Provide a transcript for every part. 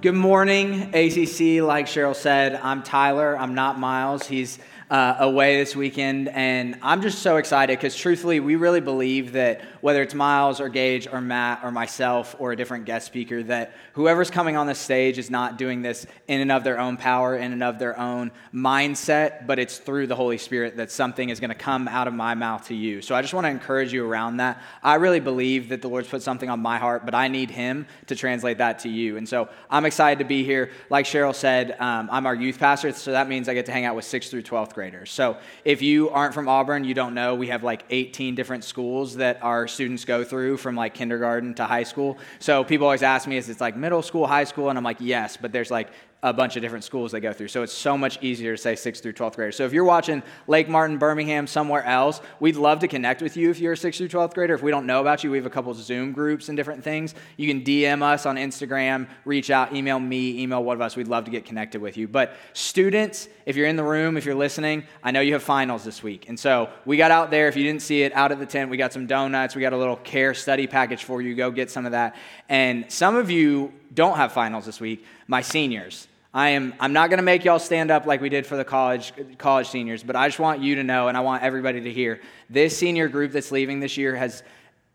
Good morning, ACC. Like Cheryl said, I'm Tyler. I'm not Miles. He's uh, away this weekend, and I'm just so excited because truthfully, we really believe that whether it's Miles or Gage or Matt or myself or a different guest speaker, that whoever's coming on the stage is not doing this in and of their own power, in and of their own mindset, but it's through the Holy Spirit that something is going to come out of my mouth to you. So I just want to encourage you around that. I really believe that the Lord's put something on my heart, but I need Him to translate that to you. And so I'm excited to be here. Like Cheryl said, um, I'm our youth pastor, so that means I get to hang out with 6th through 12th graders. So if you aren't from Auburn, you don't know, we have like 18 different schools that students go through from like kindergarten to high school. So people always ask me, is it like middle school, high school? And I'm like, yes, but there's like a bunch of different schools they go through. So it's so much easier to say 6th through 12th grader. So if you're watching Lake Martin, Birmingham, somewhere else, we'd love to connect with you if you're a 6th through 12th grader. If we don't know about you, we have a couple Zoom groups and different things. You can DM us on Instagram, reach out, email me, email one of us. We'd love to get connected with you. But students, if you're in the room, if you're listening, I know you have finals this week. And so we got out there, if you didn't see it, out at the tent, we got some donuts, we got a little care study package for you. Go get some of that. And some of you don't have finals this week, my seniors. I am, I'm not going to make y'all stand up like we did for the college, college seniors, but I just want you to know and I want everybody to hear this senior group that's leaving this year has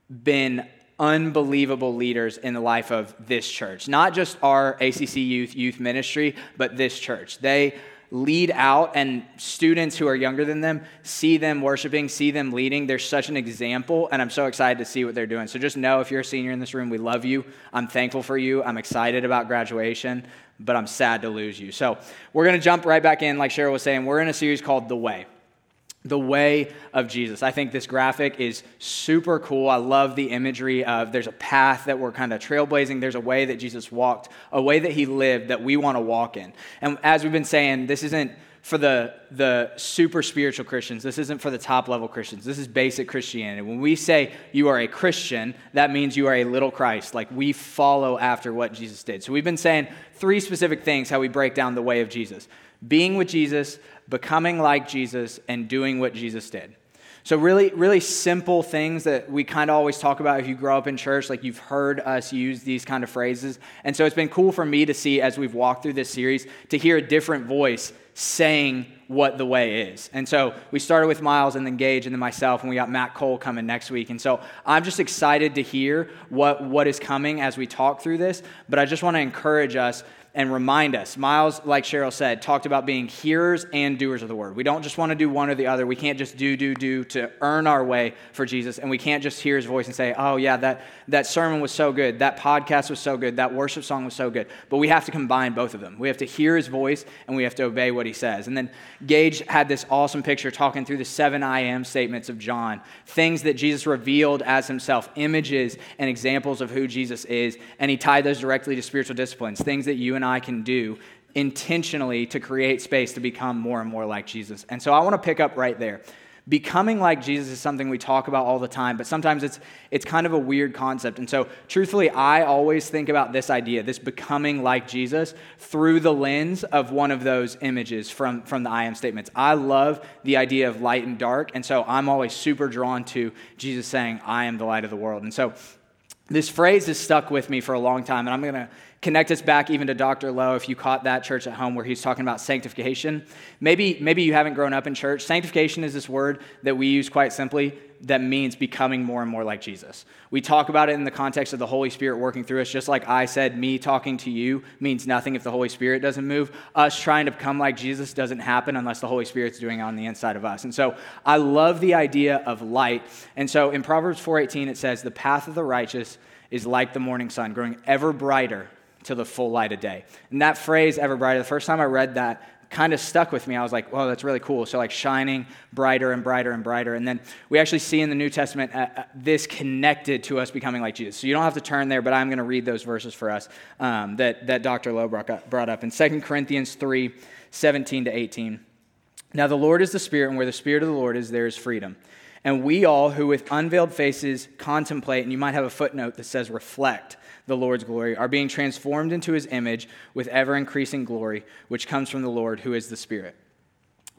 been unbelievable leaders in the life of this church. Not just our ACC youth, youth ministry, but this church. They lead out, and students who are younger than them see them worshiping, see them leading. They're such an example, and I'm so excited to see what they're doing. So just know if you're a senior in this room, we love you. I'm thankful for you. I'm excited about graduation but I'm sad to lose you. So we're going to jump right back in, like Cheryl was saying. We're in a series called The Way. The way of Jesus. I think this graphic is super cool. I love the imagery of there's a path that we're kind of trailblazing. There's a way that Jesus walked, a way that he lived that we want to walk in. And as we've been saying, this isn't for the, the super spiritual Christians. This isn't for the top level Christians. This is basic Christianity. When we say you are a Christian, that means you are a little Christ. Like we follow after what Jesus did. So we've been saying three specific things how we break down the way of Jesus being with Jesus, becoming like Jesus, and doing what Jesus did. So, really, really simple things that we kind of always talk about if you grow up in church, like you've heard us use these kind of phrases. And so, it's been cool for me to see as we've walked through this series to hear a different voice saying what the way is. And so we started with Miles and then Gage and then myself, and we got Matt Cole coming next week. And so I'm just excited to hear what, what is coming as we talk through this. But I just want to encourage us and remind us. Miles, like Cheryl said, talked about being hearers and doers of the word. We don't just want to do one or the other. We can't just do, do, do to earn our way for Jesus. And we can't just hear his voice and say, oh, yeah, that, that sermon was so good. That podcast was so good. That worship song was so good. But we have to combine both of them. We have to hear his voice and we have to obey what he says. And then Gage had this awesome picture talking through the seven I am statements of John, things that Jesus revealed as himself, images and examples of who Jesus is. And he tied those directly to spiritual disciplines, things that you and I can do intentionally to create space to become more and more like Jesus. And so I want to pick up right there. Becoming like Jesus is something we talk about all the time, but sometimes it's, it's kind of a weird concept. And so, truthfully, I always think about this idea, this becoming like Jesus, through the lens of one of those images from, from the I am statements. I love the idea of light and dark, and so I'm always super drawn to Jesus saying, I am the light of the world. And so, this phrase has stuck with me for a long time, and I'm going to connect us back even to Dr. Lowe if you caught that church at home where he's talking about sanctification. Maybe, maybe you haven't grown up in church. Sanctification is this word that we use quite simply that means becoming more and more like Jesus. We talk about it in the context of the Holy Spirit working through us, just like I said, me talking to you means nothing if the Holy Spirit doesn't move. Us trying to become like Jesus doesn't happen unless the Holy Spirit's doing it on the inside of us. And so I love the idea of light. And so in Proverbs 4:18 it says, "The path of the righteous is like the morning sun, growing ever brighter to the full light of day. And that phrase, ever brighter, the first time I read that, kind of stuck with me. I was like, whoa, that's really cool. So, like, shining brighter and brighter and brighter. And then we actually see in the New Testament uh, uh this connected to us becoming like Jesus. So, you don't have to turn there, but I'm going to read those verses for us um, that, that Dr. Lowe brought up, brought up in 2 Corinthians 3 17 to 18. Now, the Lord is the Spirit, and where the Spirit of the Lord is, there is freedom. And we all who with unveiled faces contemplate, and you might have a footnote that says reflect the Lord's glory, are being transformed into his image with ever increasing glory, which comes from the Lord who is the Spirit.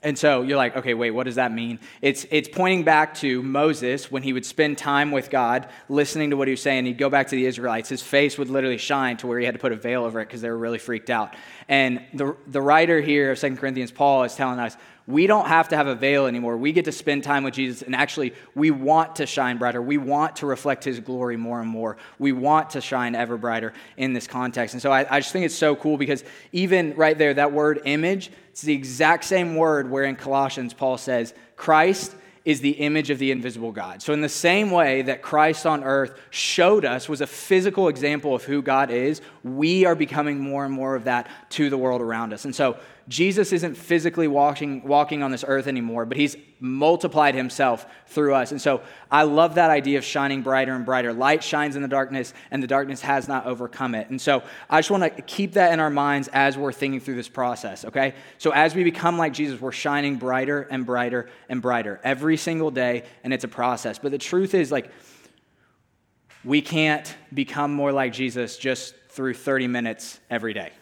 And so you're like, okay, wait, what does that mean? It's, it's pointing back to Moses when he would spend time with God, listening to what he was saying. He'd go back to the Israelites. His face would literally shine to where he had to put a veil over it because they were really freaked out. And the, the writer here of 2 Corinthians, Paul, is telling us we don't have to have a veil anymore. We get to spend time with Jesus, and actually, we want to shine brighter. We want to reflect his glory more and more. We want to shine ever brighter in this context. And so I, I just think it's so cool because even right there, that word image, it's the exact same word where in Colossians, Paul says, Christ is the image of the invisible God. So, in the same way that Christ on earth showed us, was a physical example of who God is, we are becoming more and more of that to the world around us. And so, Jesus isn't physically walking, walking on this earth anymore, but he's multiplied himself through us. And so I love that idea of shining brighter and brighter. Light shines in the darkness, and the darkness has not overcome it. And so I just want to keep that in our minds as we're thinking through this process, okay? So as we become like Jesus, we're shining brighter and brighter and brighter every single day, and it's a process. But the truth is, like, we can't become more like Jesus just through 30 minutes every day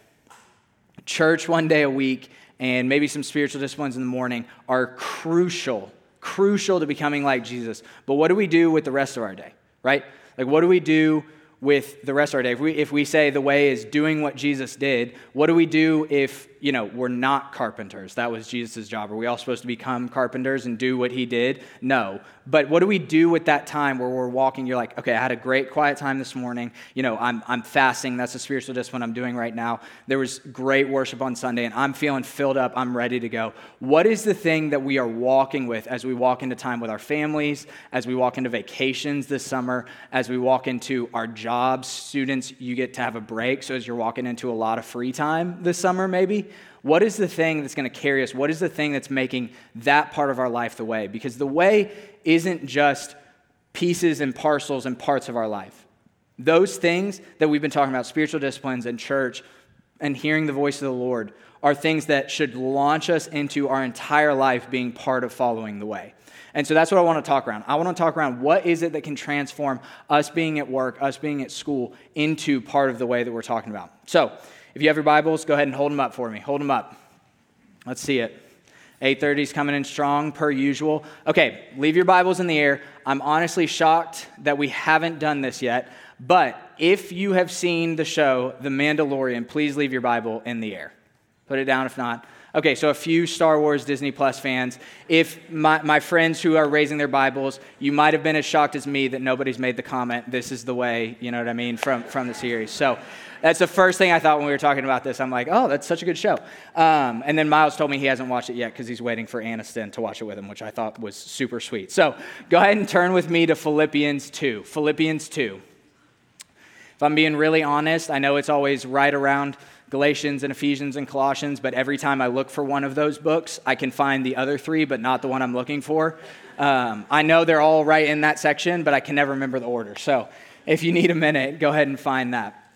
church one day a week and maybe some spiritual disciplines in the morning are crucial, crucial to becoming like Jesus. But what do we do with the rest of our day, right? Like, what do we do with the rest of our day? If we, if we say the way is doing what Jesus did, what do we do if you know, we're not carpenters. That was Jesus' job. Are we all supposed to become carpenters and do what he did? No. But what do we do with that time where we're walking? You're like, okay, I had a great quiet time this morning. You know, I'm, I'm fasting. That's a spiritual discipline I'm doing right now. There was great worship on Sunday, and I'm feeling filled up. I'm ready to go. What is the thing that we are walking with as we walk into time with our families, as we walk into vacations this summer, as we walk into our jobs? Students, you get to have a break. So as you're walking into a lot of free time this summer, maybe, what is the thing that's going to carry us? What is the thing that's making that part of our life the way? Because the way isn't just pieces and parcels and parts of our life. Those things that we've been talking about, spiritual disciplines and church and hearing the voice of the Lord, are things that should launch us into our entire life being part of following the way. And so that's what I want to talk around. I want to talk around what is it that can transform us being at work, us being at school, into part of the way that we're talking about. So, if you have your Bibles, go ahead and hold them up for me. Hold them up. Let's see it. 8:30 is coming in strong per usual. Okay, leave your Bibles in the air. I'm honestly shocked that we haven't done this yet, but if you have seen the show The Mandalorian, please leave your Bible in the air. Put it down if not. Okay, so a few Star Wars Disney Plus fans. If my, my friends who are raising their Bibles, you might have been as shocked as me that nobody's made the comment, this is the way, you know what I mean, from, from the series. So that's the first thing I thought when we were talking about this. I'm like, oh, that's such a good show. Um, and then Miles told me he hasn't watched it yet because he's waiting for Aniston to watch it with him, which I thought was super sweet. So go ahead and turn with me to Philippians 2. Philippians 2. If I'm being really honest, I know it's always right around Galatians and Ephesians and Colossians, but every time I look for one of those books, I can find the other three, but not the one I'm looking for. Um, I know they're all right in that section, but I can never remember the order. So if you need a minute, go ahead and find that.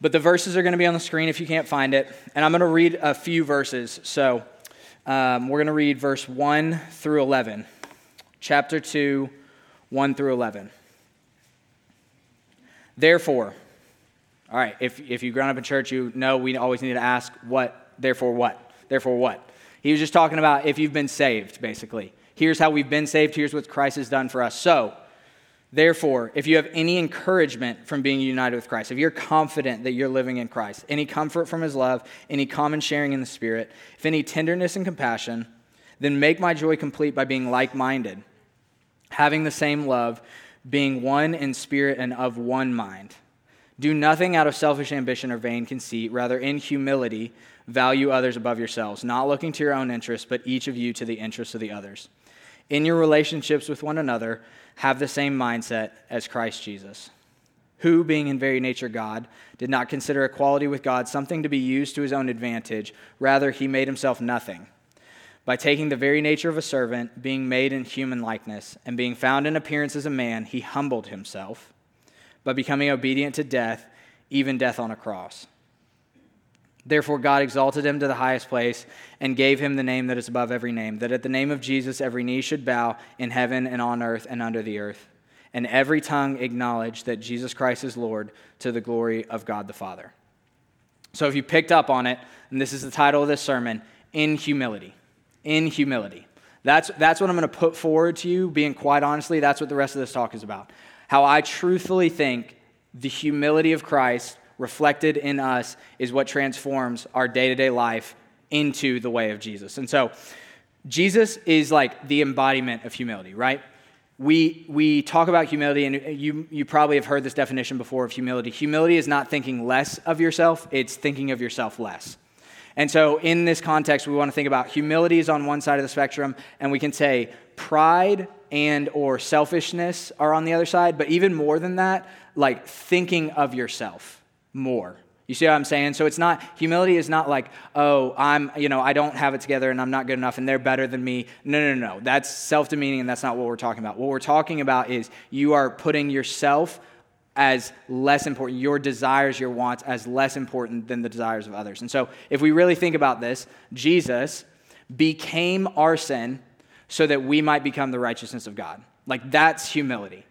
But the verses are going to be on the screen if you can't find it. And I'm going to read a few verses. So um, we're going to read verse 1 through 11, chapter 2, 1 through 11. Therefore, all right, if, if you've grown up in church, you know we always need to ask what, therefore what? Therefore what? He was just talking about if you've been saved, basically. Here's how we've been saved, here's what Christ has done for us. So, Therefore, if you have any encouragement from being united with Christ, if you're confident that you're living in Christ, any comfort from his love, any common sharing in the Spirit, if any tenderness and compassion, then make my joy complete by being like minded, having the same love, being one in spirit and of one mind. Do nothing out of selfish ambition or vain conceit, rather, in humility, value others above yourselves, not looking to your own interests, but each of you to the interests of the others. In your relationships with one another, have the same mindset as Christ Jesus, who, being in very nature God, did not consider equality with God something to be used to his own advantage. Rather, he made himself nothing. By taking the very nature of a servant, being made in human likeness, and being found in appearance as a man, he humbled himself by becoming obedient to death, even death on a cross. Therefore, God exalted him to the highest place and gave him the name that is above every name, that at the name of Jesus every knee should bow in heaven and on earth and under the earth, and every tongue acknowledge that Jesus Christ is Lord to the glory of God the Father. So, if you picked up on it, and this is the title of this sermon, in humility. In humility. That's, that's what I'm going to put forward to you, being quite honestly, that's what the rest of this talk is about. How I truthfully think the humility of Christ reflected in us is what transforms our day to day life into the way of Jesus. And so, Jesus is like the embodiment of humility, right? We, we talk about humility, and you, you probably have heard this definition before of humility. Humility is not thinking less of yourself, it's thinking of yourself less. And so, in this context, we want to think about humility is on one side of the spectrum, and we can say pride and or selfishness are on the other side. But even more than that, like thinking of yourself more. You see what I'm saying? So it's not, humility is not like, oh, I'm, you know, I don't have it together and I'm not good enough and they're better than me. No, no, no. That's self demeaning and that's not what we're talking about. What we're talking about is you are putting yourself as less important, your desires, your wants as less important than the desires of others. And so if we really think about this, Jesus became our sin so that we might become the righteousness of God. Like that's humility.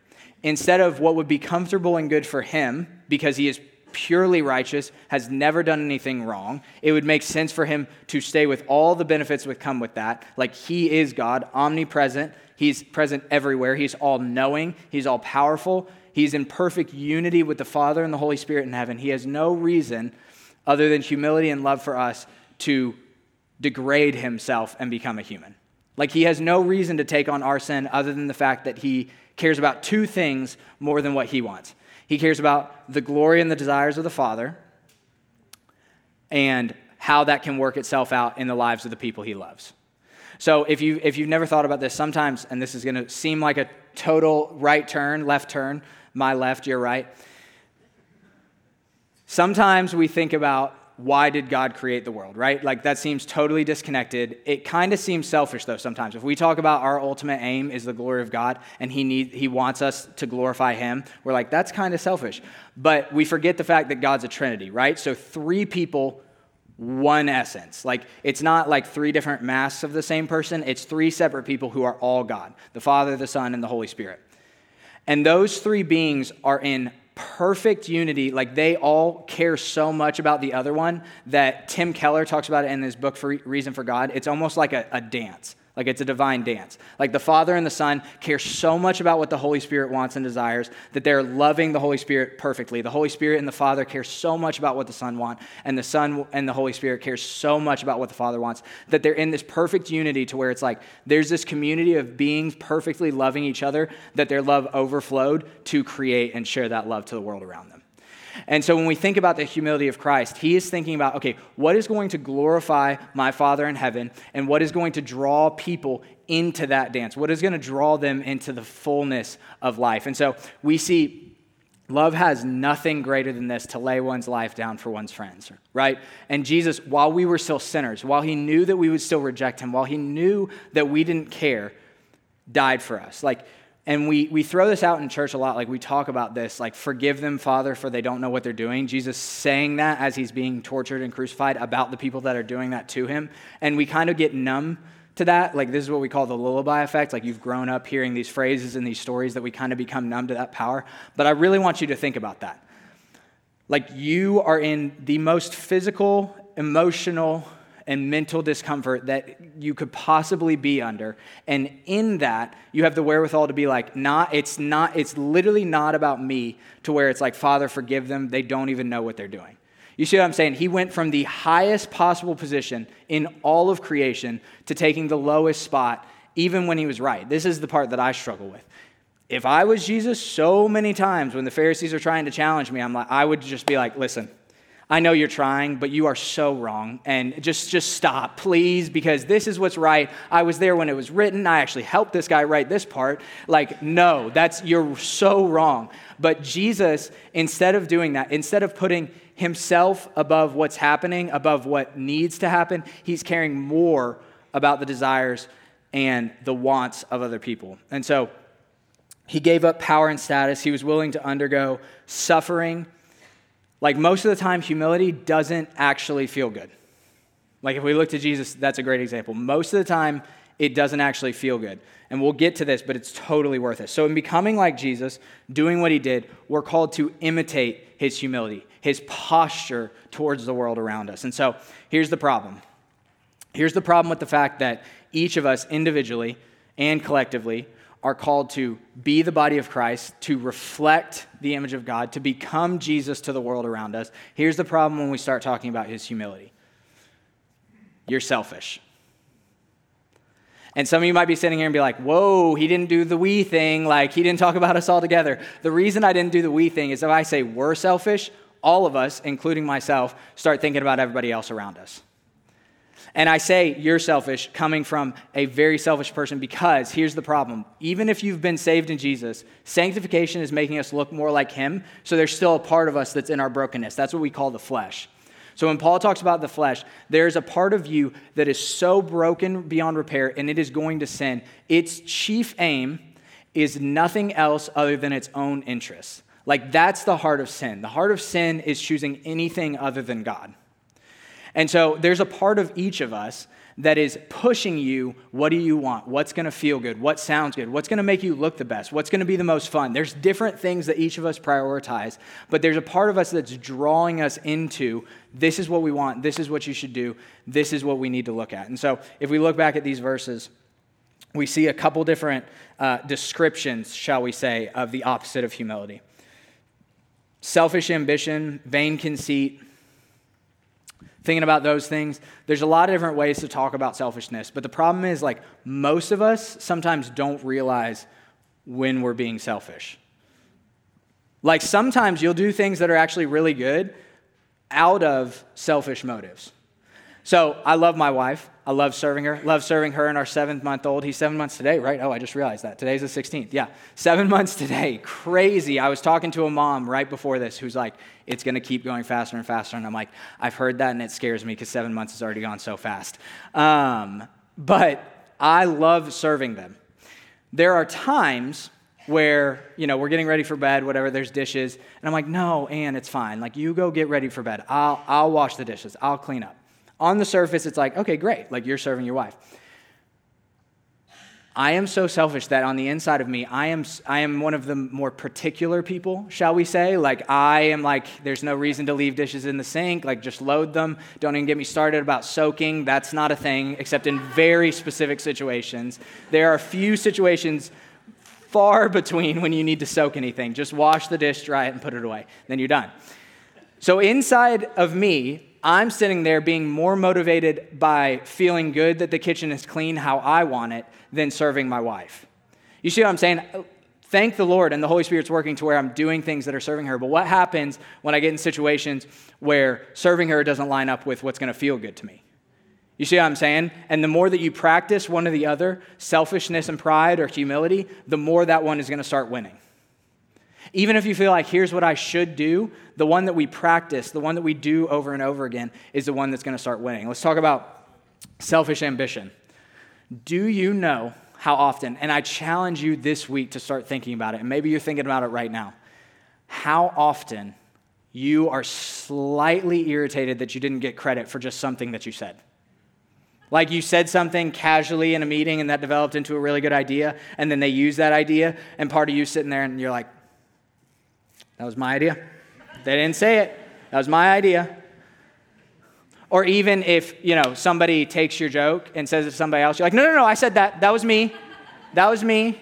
Instead of what would be comfortable and good for him because he is purely righteous, has never done anything wrong. It would make sense for him to stay with all the benefits that come with that. Like he is God, omnipresent. He's present everywhere. He's all knowing. He's all powerful. He's in perfect unity with the Father and the Holy Spirit in heaven. He has no reason other than humility and love for us to degrade himself and become a human. Like he has no reason to take on our sin other than the fact that he cares about two things more than what he wants. He cares about the glory and the desires of the Father and how that can work itself out in the lives of the people he loves. So if, you, if you've never thought about this, sometimes, and this is going to seem like a total right turn, left turn, my left, your right. Sometimes we think about why did God create the world, right? Like that seems totally disconnected. It kind of seems selfish though sometimes. If we talk about our ultimate aim is the glory of God and he need, he wants us to glorify him, we're like that's kind of selfish. But we forget the fact that God's a trinity, right? So three people one essence. Like it's not like three different masks of the same person, it's three separate people who are all God, the Father, the Son, and the Holy Spirit. And those three beings are in perfect unity. Like they all care so much about the other one that Tim Keller talks about it in his book, for Reason for God. It's almost like a, a dance. Like it's a divine dance. Like the Father and the Son care so much about what the Holy Spirit wants and desires that they're loving the Holy Spirit perfectly. The Holy Spirit and the Father care so much about what the Son want, and the Son and the Holy Spirit care so much about what the Father wants that they're in this perfect unity to where it's like there's this community of beings perfectly loving each other that their love overflowed to create and share that love to the world around them. And so when we think about the humility of Christ, he is thinking about, okay, what is going to glorify my Father in heaven and what is going to draw people into that dance? What is going to draw them into the fullness of life? And so we see Love has nothing greater than this to lay one's life down for one's friends, right? And Jesus, while we were still sinners, while he knew that we would still reject him, while he knew that we didn't care, died for us. Like, and we, we throw this out in church a lot. Like, we talk about this, like, forgive them, Father, for they don't know what they're doing. Jesus saying that as he's being tortured and crucified about the people that are doing that to him. And we kind of get numb to that. Like, this is what we call the lullaby effect. Like, you've grown up hearing these phrases and these stories that we kind of become numb to that power. But I really want you to think about that. Like, you are in the most physical, emotional, and mental discomfort that you could possibly be under. And in that, you have the wherewithal to be like, not, it's not, it's literally not about me to where it's like, Father, forgive them. They don't even know what they're doing. You see what I'm saying? He went from the highest possible position in all of creation to taking the lowest spot, even when he was right. This is the part that I struggle with. If I was Jesus, so many times when the Pharisees are trying to challenge me, I'm like, I would just be like, listen, I know you're trying, but you are so wrong. And just, just stop, please, because this is what's right. I was there when it was written. I actually helped this guy write this part. Like, no, that's, you're so wrong. But Jesus, instead of doing that, instead of putting himself above what's happening, above what needs to happen, he's caring more about the desires and the wants of other people. And so he gave up power and status. He was willing to undergo suffering like most of the time, humility doesn't actually feel good. Like if we look to Jesus, that's a great example. Most of the time, it doesn't actually feel good. And we'll get to this, but it's totally worth it. So, in becoming like Jesus, doing what he did, we're called to imitate his humility, his posture towards the world around us. And so, here's the problem Here's the problem with the fact that each of us individually and collectively are called to be the body of Christ, to reflect the image of God, to become Jesus to the world around us. Here's the problem when we start talking about his humility you're selfish. And some of you might be sitting here and be like, whoa, he didn't do the we thing. Like, he didn't talk about us all together. The reason I didn't do the we thing is if I say we're selfish, all of us, including myself, start thinking about everybody else around us. And I say you're selfish coming from a very selfish person because here's the problem. Even if you've been saved in Jesus, sanctification is making us look more like Him. So there's still a part of us that's in our brokenness. That's what we call the flesh. So when Paul talks about the flesh, there's a part of you that is so broken beyond repair and it is going to sin. Its chief aim is nothing else other than its own interests. Like that's the heart of sin. The heart of sin is choosing anything other than God. And so there's a part of each of us that is pushing you what do you want? What's going to feel good? What sounds good? What's going to make you look the best? What's going to be the most fun? There's different things that each of us prioritize, but there's a part of us that's drawing us into this is what we want, this is what you should do, this is what we need to look at. And so if we look back at these verses, we see a couple different uh, descriptions, shall we say, of the opposite of humility selfish ambition, vain conceit thinking about those things. There's a lot of different ways to talk about selfishness, but the problem is like most of us sometimes don't realize when we're being selfish. Like sometimes you'll do things that are actually really good out of selfish motives. So I love my wife. I love serving her. Love serving her and our seventh month old. He's seven months today, right? Oh, I just realized that. Today's the 16th. Yeah, seven months today. Crazy. I was talking to a mom right before this who's like, it's going to keep going faster and faster. And I'm like, I've heard that and it scares me because seven months has already gone so fast. Um, but I love serving them. There are times where you know we're getting ready for bed whatever there's dishes and i'm like no anne it's fine like you go get ready for bed i'll, I'll wash the dishes i'll clean up on the surface, it's like, okay, great, like you're serving your wife. I am so selfish that on the inside of me, I am, I am one of the more particular people, shall we say. Like, I am like, there's no reason to leave dishes in the sink. Like, just load them. Don't even get me started about soaking. That's not a thing, except in very specific situations. There are a few situations far between when you need to soak anything. Just wash the dish, dry it, and put it away. Then you're done. So, inside of me, I'm sitting there being more motivated by feeling good that the kitchen is clean how I want it than serving my wife. You see what I'm saying? Thank the Lord and the Holy Spirit's working to where I'm doing things that are serving her. But what happens when I get in situations where serving her doesn't line up with what's going to feel good to me? You see what I'm saying? And the more that you practice one or the other, selfishness and pride or humility, the more that one is going to start winning. Even if you feel like here's what I should do, the one that we practice, the one that we do over and over again, is the one that's going to start winning. Let's talk about selfish ambition. Do you know how often, and I challenge you this week to start thinking about it, and maybe you're thinking about it right now, how often you are slightly irritated that you didn't get credit for just something that you said? Like you said something casually in a meeting and that developed into a really good idea, and then they use that idea, and part of you sitting there and you're like, that was my idea. They didn't say it. That was my idea. Or even if, you know, somebody takes your joke and says it to somebody else, you're like, no, no, no, I said that. That was me. That was me.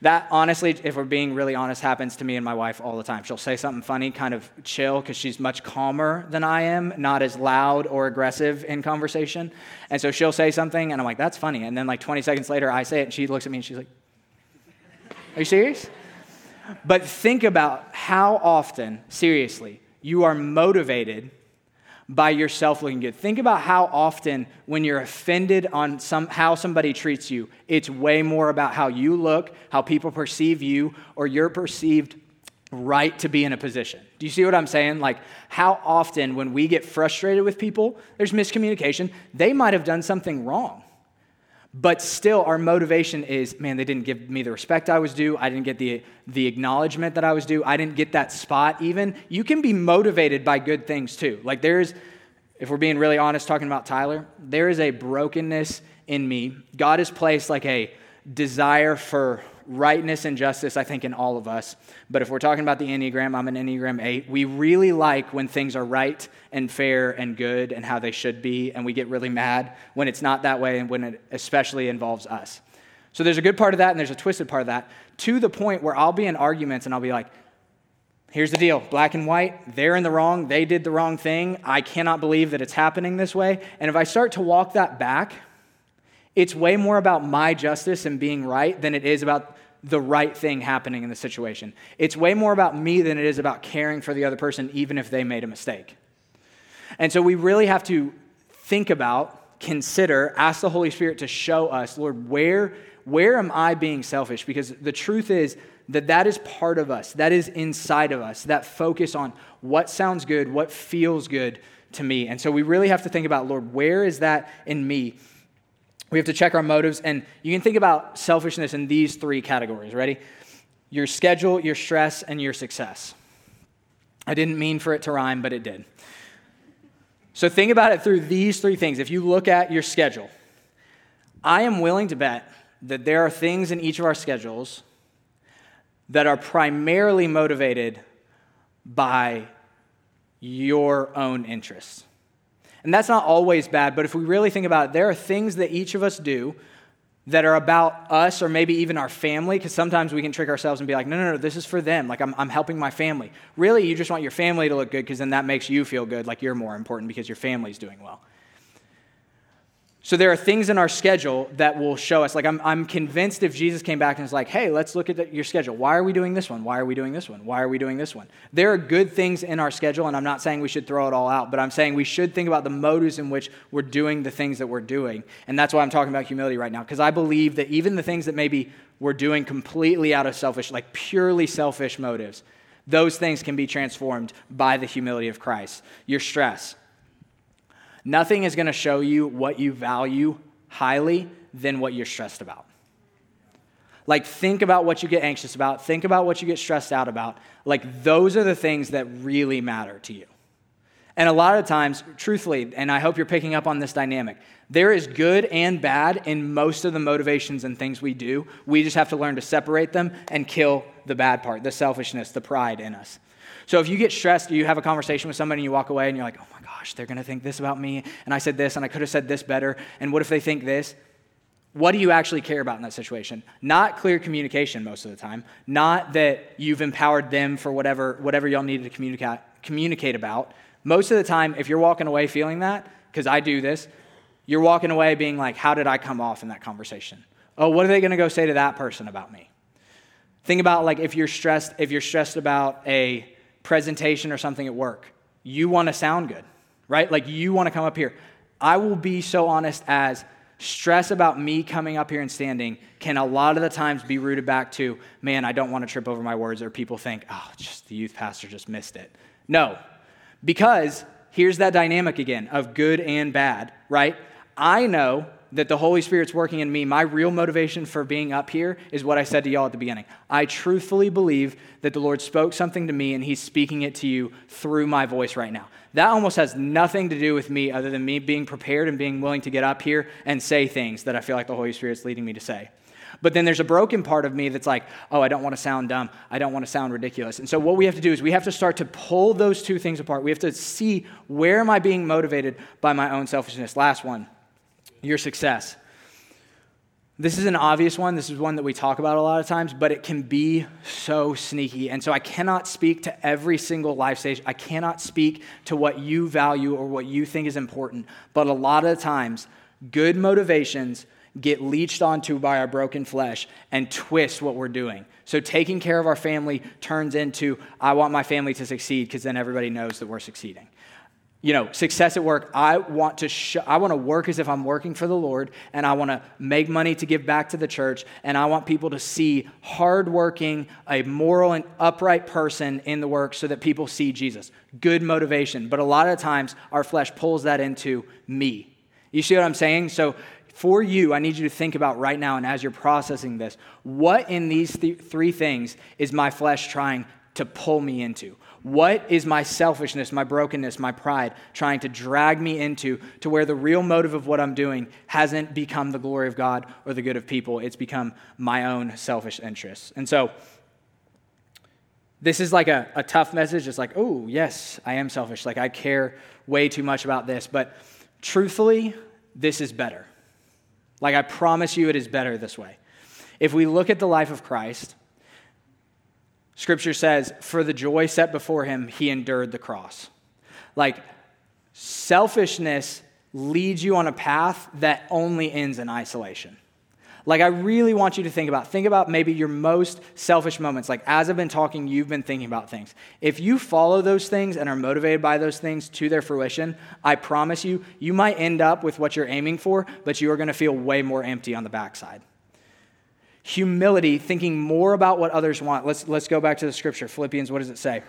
That honestly, if we're being really honest, happens to me and my wife all the time. She'll say something funny, kind of chill, because she's much calmer than I am, not as loud or aggressive in conversation. And so she'll say something, and I'm like, that's funny. And then, like 20 seconds later, I say it, and she looks at me and she's like, Are you serious? But think about how often, seriously, you are motivated by yourself looking good. Think about how often, when you're offended on some, how somebody treats you, it's way more about how you look, how people perceive you, or your perceived right to be in a position. Do you see what I'm saying? Like, how often, when we get frustrated with people, there's miscommunication, they might have done something wrong. But still, our motivation is man, they didn't give me the respect I was due. I didn't get the, the acknowledgement that I was due. I didn't get that spot, even. You can be motivated by good things too. Like, there's, if we're being really honest talking about Tyler, there is a brokenness in me. God has placed like a, desire for rightness and justice, I think, in all of us. But if we're talking about the Enneagram, I'm an Enneagram 8. We really like when things are right and fair and good and how they should be, and we get really mad when it's not that way and when it especially involves us. So there's a good part of that and there's a twisted part of that, to the point where I'll be in arguments and I'll be like, Here's the deal black and white, they're in the wrong, they did the wrong thing. I cannot believe that it's happening this way. And if I start to walk that back, it's way more about my justice and being right than it is about the right thing happening in the situation. It's way more about me than it is about caring for the other person, even if they made a mistake. And so we really have to think about, consider, ask the Holy Spirit to show us, Lord, where, where am I being selfish? Because the truth is, that that is part of us, that is inside of us, that focus on what sounds good, what feels good to me. And so we really have to think about, Lord, where is that in me? We have to check our motives, and you can think about selfishness in these three categories. Ready? Your schedule, your stress, and your success. I didn't mean for it to rhyme, but it did. So think about it through these three things. If you look at your schedule, I am willing to bet that there are things in each of our schedules that are primarily motivated by your own interests. And that's not always bad, but if we really think about it, there are things that each of us do that are about us or maybe even our family, because sometimes we can trick ourselves and be like, no, no, no, this is for them. Like, I'm, I'm helping my family. Really, you just want your family to look good because then that makes you feel good, like you're more important because your family's doing well. So there are things in our schedule that will show us. Like, I'm, I'm convinced if Jesus came back and was like, hey, let's look at the, your schedule. Why are we doing this one? Why are we doing this one? Why are we doing this one? There are good things in our schedule, and I'm not saying we should throw it all out, but I'm saying we should think about the motives in which we're doing the things that we're doing. And that's why I'm talking about humility right now, because I believe that even the things that maybe we're doing completely out of selfish, like purely selfish motives, those things can be transformed by the humility of Christ. Your stress, Nothing is going to show you what you value highly than what you're stressed about. Like, think about what you get anxious about, think about what you get stressed out about. Like, those are the things that really matter to you. And a lot of times, truthfully, and I hope you're picking up on this dynamic, there is good and bad in most of the motivations and things we do. We just have to learn to separate them and kill the bad part, the selfishness, the pride in us. So if you get stressed, you have a conversation with somebody and you walk away and you're like, oh my gosh, they're going to think this about me, and I said this, and I could have said this better, and what if they think this? What do you actually care about in that situation? Not clear communication most of the time, not that you've empowered them for whatever, whatever y'all needed to communicate, communicate about. Most of the time, if you're walking away feeling that, because I do this, you're walking away being like, how did I come off in that conversation? Oh, what are they going to go say to that person about me? Think about like if you're stressed, if you're stressed about a presentation or something at work. You want to sound good, right? Like you want to come up here. I will be so honest as stress about me coming up here and standing can a lot of the times be rooted back to, man, I don't want to trip over my words, or people think, oh, just the youth pastor just missed it. No, because here's that dynamic again of good and bad, right? I know that the Holy Spirit's working in me, my real motivation for being up here is what I said to y'all at the beginning. I truthfully believe that the Lord spoke something to me and He's speaking it to you through my voice right now. That almost has nothing to do with me other than me being prepared and being willing to get up here and say things that I feel like the Holy Spirit's leading me to say. But then there's a broken part of me that's like, oh, I don't want to sound dumb. I don't want to sound ridiculous. And so what we have to do is we have to start to pull those two things apart. We have to see where am I being motivated by my own selfishness. Last one your success. This is an obvious one. This is one that we talk about a lot of times, but it can be so sneaky. And so I cannot speak to every single life stage. I cannot speak to what you value or what you think is important. But a lot of the times, good motivations get leached onto by our broken flesh and twist what we're doing. So taking care of our family turns into, I want my family to succeed because then everybody knows that we're succeeding you know, success at work. I want to sh- I want to work as if I'm working for the Lord, and I want to make money to give back to the church, and I want people to see hardworking, a moral and upright person in the work, so that people see Jesus. Good motivation, but a lot of times our flesh pulls that into me. You see what I'm saying? So. For you, I need you to think about right now, and as you're processing this, what in these th- three things is my flesh trying to pull me into? What is my selfishness, my brokenness, my pride trying to drag me into to where the real motive of what I'm doing hasn't become the glory of God or the good of people? It's become my own selfish interests. And so, this is like a, a tough message. It's like, oh, yes, I am selfish. Like, I care way too much about this. But truthfully, this is better. Like, I promise you, it is better this way. If we look at the life of Christ, Scripture says, for the joy set before him, he endured the cross. Like, selfishness leads you on a path that only ends in isolation. Like, I really want you to think about, think about maybe your most selfish moments. Like, as I've been talking, you've been thinking about things. If you follow those things and are motivated by those things to their fruition, I promise you, you might end up with what you're aiming for, but you are going to feel way more empty on the backside humility, thinking more about what others want. Let's, let's go back to the scripture. Philippians, what does it say?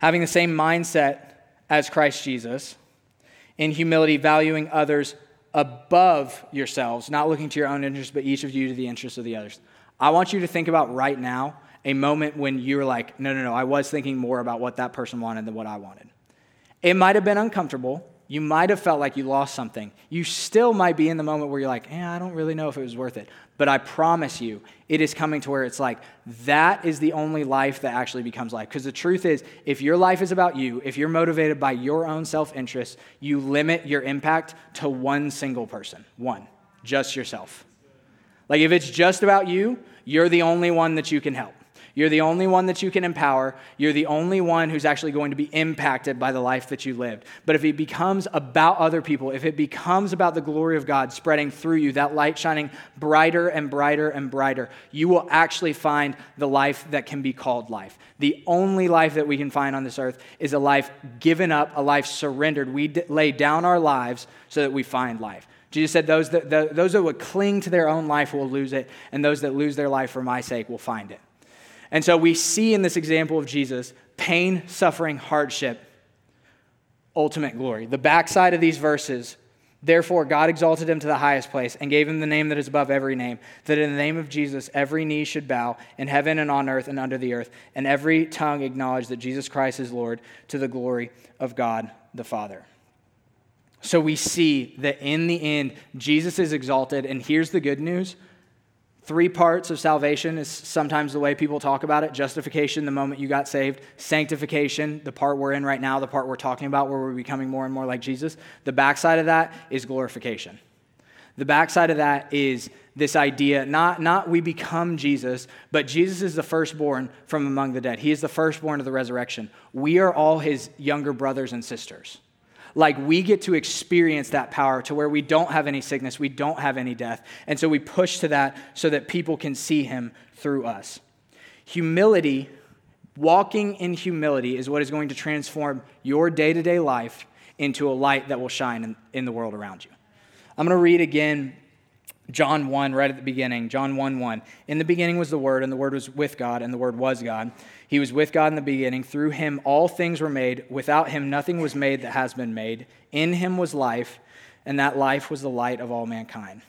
Having the same mindset as Christ Jesus, in humility, valuing others above yourselves, not looking to your own interests, but each of you to the interests of the others. I want you to think about right now a moment when you're like, no, no, no, I was thinking more about what that person wanted than what I wanted. It might have been uncomfortable. You might have felt like you lost something. You still might be in the moment where you're like, eh, I don't really know if it was worth it. But I promise you, it is coming to where it's like, that is the only life that actually becomes life. Because the truth is, if your life is about you, if you're motivated by your own self interest, you limit your impact to one single person. One, just yourself. Like if it's just about you, you're the only one that you can help. You're the only one that you can empower. You're the only one who's actually going to be impacted by the life that you lived. But if it becomes about other people, if it becomes about the glory of God spreading through you, that light shining brighter and brighter and brighter, you will actually find the life that can be called life. The only life that we can find on this earth is a life given up, a life surrendered. We d- lay down our lives so that we find life. Jesus said, those that, the, those that would cling to their own life will lose it, and those that lose their life for my sake will find it. And so we see in this example of Jesus pain, suffering, hardship, ultimate glory. The backside of these verses, therefore, God exalted him to the highest place and gave him the name that is above every name, that in the name of Jesus every knee should bow in heaven and on earth and under the earth, and every tongue acknowledge that Jesus Christ is Lord to the glory of God the Father. So we see that in the end, Jesus is exalted, and here's the good news Three parts of salvation is sometimes the way people talk about it justification, the moment you got saved, sanctification, the part we're in right now, the part we're talking about where we're becoming more and more like Jesus. The backside of that is glorification. The backside of that is this idea not, not we become Jesus, but Jesus is the firstborn from among the dead. He is the firstborn of the resurrection. We are all his younger brothers and sisters. Like we get to experience that power to where we don't have any sickness, we don't have any death. And so we push to that so that people can see him through us. Humility, walking in humility, is what is going to transform your day to day life into a light that will shine in, in the world around you. I'm going to read again John 1, right at the beginning. John 1 1. In the beginning was the Word, and the Word was with God, and the Word was God. He was with God in the beginning. Through him all things were made. Without him nothing was made that has been made. In him was life, and that life was the light of all mankind.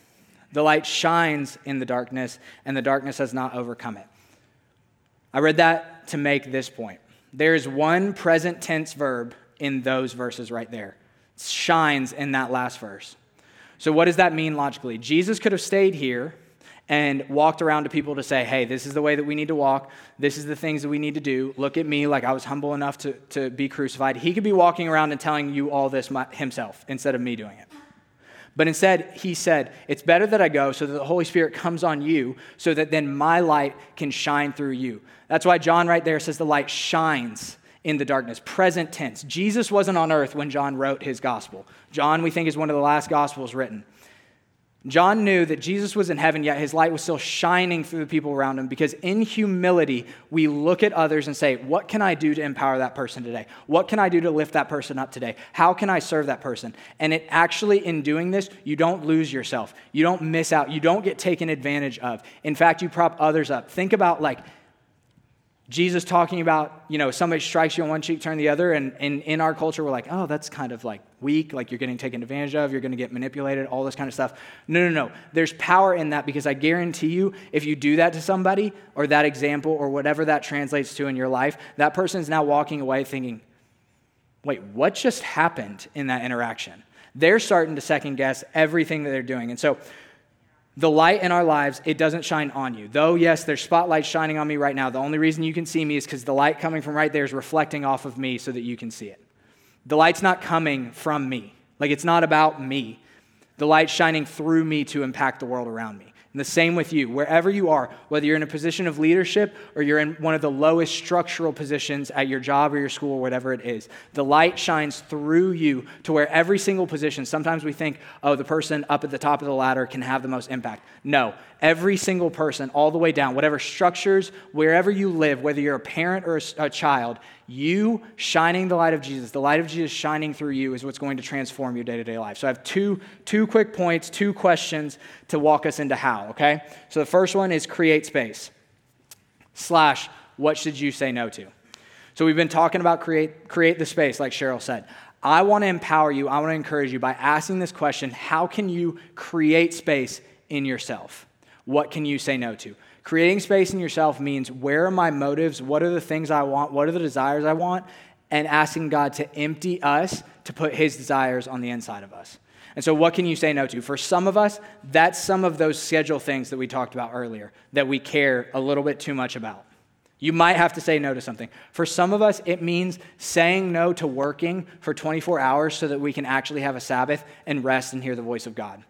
The light shines in the darkness, and the darkness has not overcome it. I read that to make this point. There is one present tense verb in those verses right there. It shines in that last verse. So, what does that mean logically? Jesus could have stayed here and walked around to people to say, hey, this is the way that we need to walk. This is the things that we need to do. Look at me, like I was humble enough to, to be crucified. He could be walking around and telling you all this himself instead of me doing it. But instead, he said, It's better that I go so that the Holy Spirit comes on you, so that then my light can shine through you. That's why John right there says the light shines in the darkness. Present tense. Jesus wasn't on earth when John wrote his gospel. John, we think, is one of the last gospels written. John knew that Jesus was in heaven, yet his light was still shining through the people around him because in humility, we look at others and say, What can I do to empower that person today? What can I do to lift that person up today? How can I serve that person? And it actually, in doing this, you don't lose yourself. You don't miss out. You don't get taken advantage of. In fact, you prop others up. Think about like Jesus talking about, you know, somebody strikes you on one cheek, turn the other. And, and in our culture, we're like, oh, that's kind of like weak, like you're getting taken advantage of, you're going to get manipulated, all this kind of stuff. No, no, no. There's power in that because I guarantee you, if you do that to somebody or that example or whatever that translates to in your life, that person is now walking away thinking, wait, what just happened in that interaction? They're starting to second guess everything that they're doing. And so, the light in our lives, it doesn't shine on you. Though, yes, there's spotlight shining on me right now. The only reason you can see me is because the light coming from right there is reflecting off of me so that you can see it. The light's not coming from me. Like, it's not about me. The light's shining through me to impact the world around me. And the same with you, wherever you are, whether you're in a position of leadership or you're in one of the lowest structural positions at your job or your school or whatever it is, the light shines through you to where every single position, sometimes we think, oh, the person up at the top of the ladder can have the most impact. No, every single person, all the way down, whatever structures, wherever you live, whether you're a parent or a, a child, you shining the light of Jesus, the light of Jesus shining through you is what's going to transform your day to day life. So I have two, two quick points, two questions to walk us into how, okay? So the first one is create space, slash, what should you say no to? So we've been talking about create, create the space, like Cheryl said. I want to empower you, I want to encourage you by asking this question how can you create space in yourself? What can you say no to? Creating space in yourself means where are my motives? What are the things I want? What are the desires I want? And asking God to empty us to put his desires on the inside of us. And so, what can you say no to? For some of us, that's some of those schedule things that we talked about earlier that we care a little bit too much about. You might have to say no to something. For some of us, it means saying no to working for 24 hours so that we can actually have a Sabbath and rest and hear the voice of God.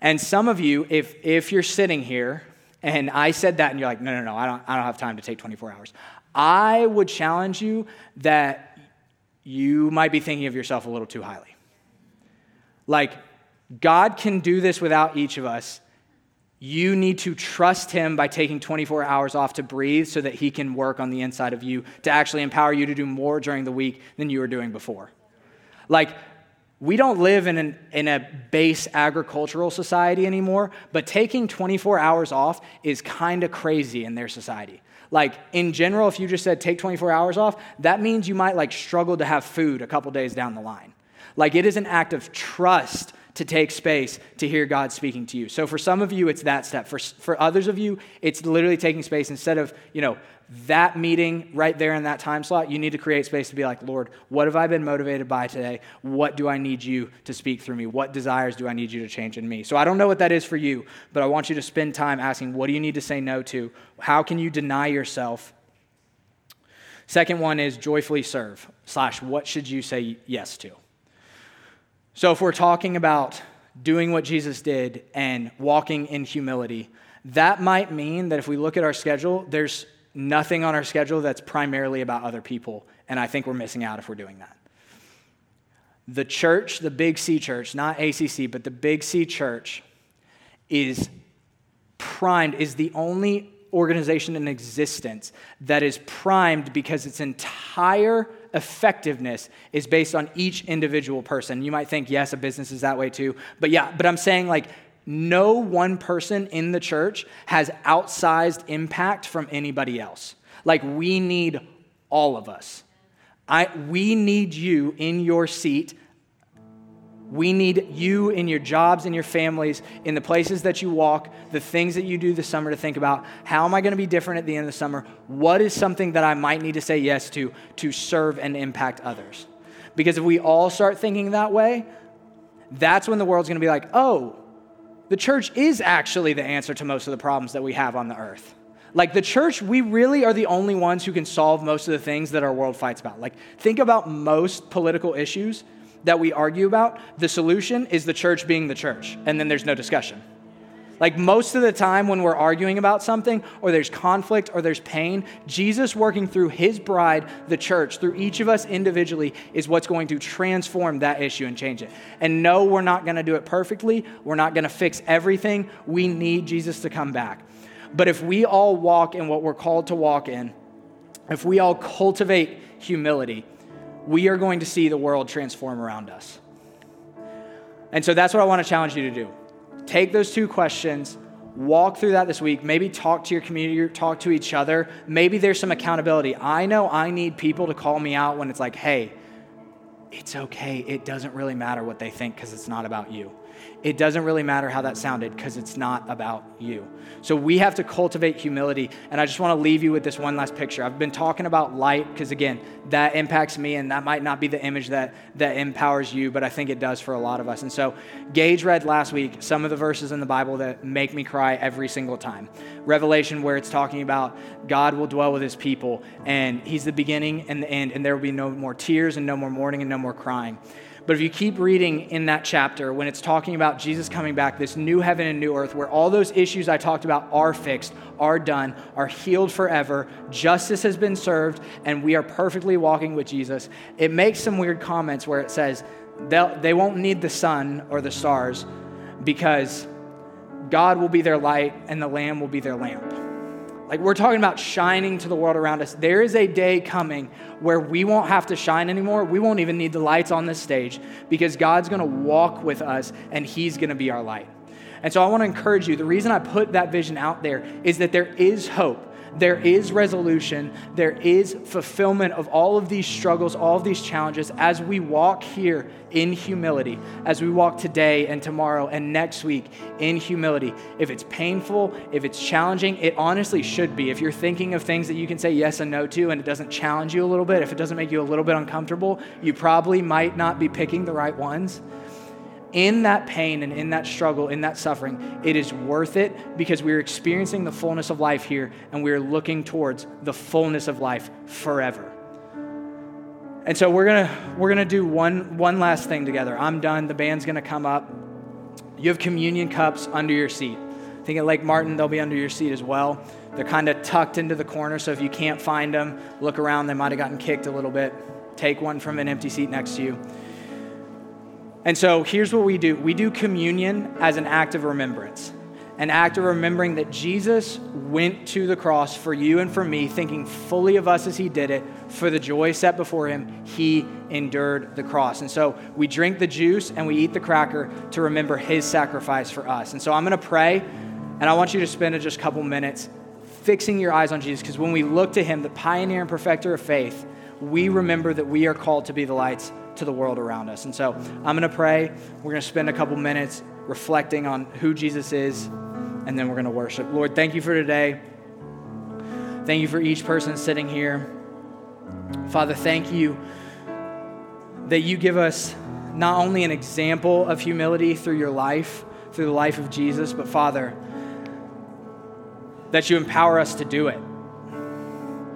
And some of you, if, if you're sitting here and I said that, and you're like, no, no, no, I don't, I don't have time to take 24 hours. I would challenge you that you might be thinking of yourself a little too highly. Like, God can do this without each of us. You need to trust Him by taking 24 hours off to breathe so that He can work on the inside of you to actually empower you to do more during the week than you were doing before. Like, we don't live in, an, in a base agricultural society anymore, but taking 24 hours off is kind of crazy in their society. Like in general, if you just said take 24 hours off, that means you might like struggle to have food a couple days down the line. Like it is an act of trust to take space to hear God speaking to you. So for some of you, it's that step. For, for others of you, it's literally taking space instead of, you know, that meeting right there in that time slot, you need to create space to be like, Lord, what have I been motivated by today? What do I need you to speak through me? What desires do I need you to change in me? So I don't know what that is for you, but I want you to spend time asking, what do you need to say no to? How can you deny yourself? Second one is joyfully serve, slash, what should you say yes to? So if we're talking about doing what Jesus did and walking in humility, that might mean that if we look at our schedule, there's nothing on our schedule that's primarily about other people. And I think we're missing out if we're doing that. The church, the Big C church, not ACC, but the Big C church is primed, is the only organization in existence that is primed because its entire effectiveness is based on each individual person. You might think, yes, a business is that way too. But yeah, but I'm saying like no one person in the church has outsized impact from anybody else. Like, we need all of us. I, we need you in your seat. We need you in your jobs, in your families, in the places that you walk, the things that you do this summer to think about how am I going to be different at the end of the summer? What is something that I might need to say yes to to serve and impact others? Because if we all start thinking that way, that's when the world's going to be like, oh, the church is actually the answer to most of the problems that we have on the earth. Like the church, we really are the only ones who can solve most of the things that our world fights about. Like, think about most political issues that we argue about. The solution is the church being the church, and then there's no discussion. Like most of the time when we're arguing about something, or there's conflict, or there's pain, Jesus working through his bride, the church, through each of us individually, is what's going to transform that issue and change it. And no, we're not going to do it perfectly. We're not going to fix everything. We need Jesus to come back. But if we all walk in what we're called to walk in, if we all cultivate humility, we are going to see the world transform around us. And so that's what I want to challenge you to do. Take those two questions, walk through that this week. Maybe talk to your community, talk to each other. Maybe there's some accountability. I know I need people to call me out when it's like, hey, it's okay. It doesn't really matter what they think because it's not about you it doesn't really matter how that sounded because it's not about you. So we have to cultivate humility. And I just want to leave you with this one last picture. I've been talking about light because, again, that impacts me, and that might not be the image that, that empowers you, but I think it does for a lot of us. And so Gage read last week some of the verses in the Bible that make me cry every single time. Revelation, where it's talking about God will dwell with his people, and he's the beginning and the end, and there will be no more tears and no more mourning and no more crying. But if you keep reading in that chapter, when it's talking about Jesus coming back, this new heaven and new earth, where all those issues I talked about are fixed, are done, are healed forever, justice has been served, and we are perfectly walking with Jesus, it makes some weird comments where it says they won't need the sun or the stars because God will be their light and the Lamb will be their lamp. Like we're talking about shining to the world around us. There is a day coming where we won't have to shine anymore. We won't even need the lights on this stage because God's going to walk with us and He's going to be our light. And so I want to encourage you. The reason I put that vision out there is that there is hope there is resolution, there is fulfillment of all of these struggles, all of these challenges as we walk here in humility, as we walk today and tomorrow and next week in humility. If it's painful, if it's challenging, it honestly should be. If you're thinking of things that you can say yes and no to and it doesn't challenge you a little bit, if it doesn't make you a little bit uncomfortable, you probably might not be picking the right ones in that pain and in that struggle, in that suffering, it is worth it because we're experiencing the fullness of life here and we're looking towards the fullness of life forever. And so we're gonna we're gonna do one one last thing together. I'm done. The band's gonna come up. You have communion cups under your seat. I think at Lake Martin they'll be under your seat as well. They're kind of tucked into the corner, so if you can't find them, look around. They might have gotten kicked a little bit. Take one from an empty seat next to you. And so here's what we do we do communion as an act of remembrance, an act of remembering that Jesus went to the cross for you and for me, thinking fully of us as he did it. For the joy set before him, he endured the cross. And so we drink the juice and we eat the cracker to remember his sacrifice for us. And so I'm going to pray, and I want you to spend just a couple minutes fixing your eyes on Jesus, because when we look to him, the pioneer and perfecter of faith, we remember that we are called to be the lights to the world around us. And so I'm going to pray. We're going to spend a couple minutes reflecting on who Jesus is, and then we're going to worship. Lord, thank you for today. Thank you for each person sitting here. Father, thank you that you give us not only an example of humility through your life, through the life of Jesus, but Father, that you empower us to do it.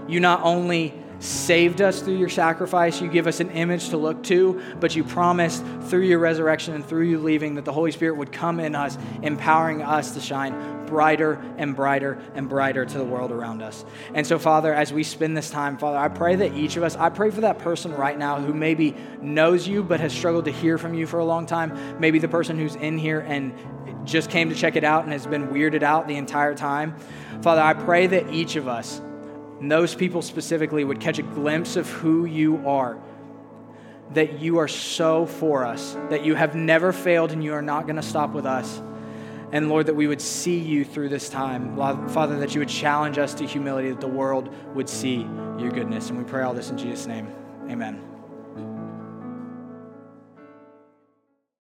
You not only saved us through your sacrifice. You give us an image to look to, but you promised through your resurrection and through you leaving that the Holy Spirit would come in us, empowering us to shine brighter and brighter and brighter to the world around us. And so, Father, as we spend this time, Father, I pray that each of us, I pray for that person right now who maybe knows you but has struggled to hear from you for a long time. Maybe the person who's in here and just came to check it out and has been weirded out the entire time. Father, I pray that each of us, and those people specifically would catch a glimpse of who you are. That you are so for us, that you have never failed and you are not going to stop with us. And Lord, that we would see you through this time. Father, that you would challenge us to humility, that the world would see your goodness. And we pray all this in Jesus' name. Amen.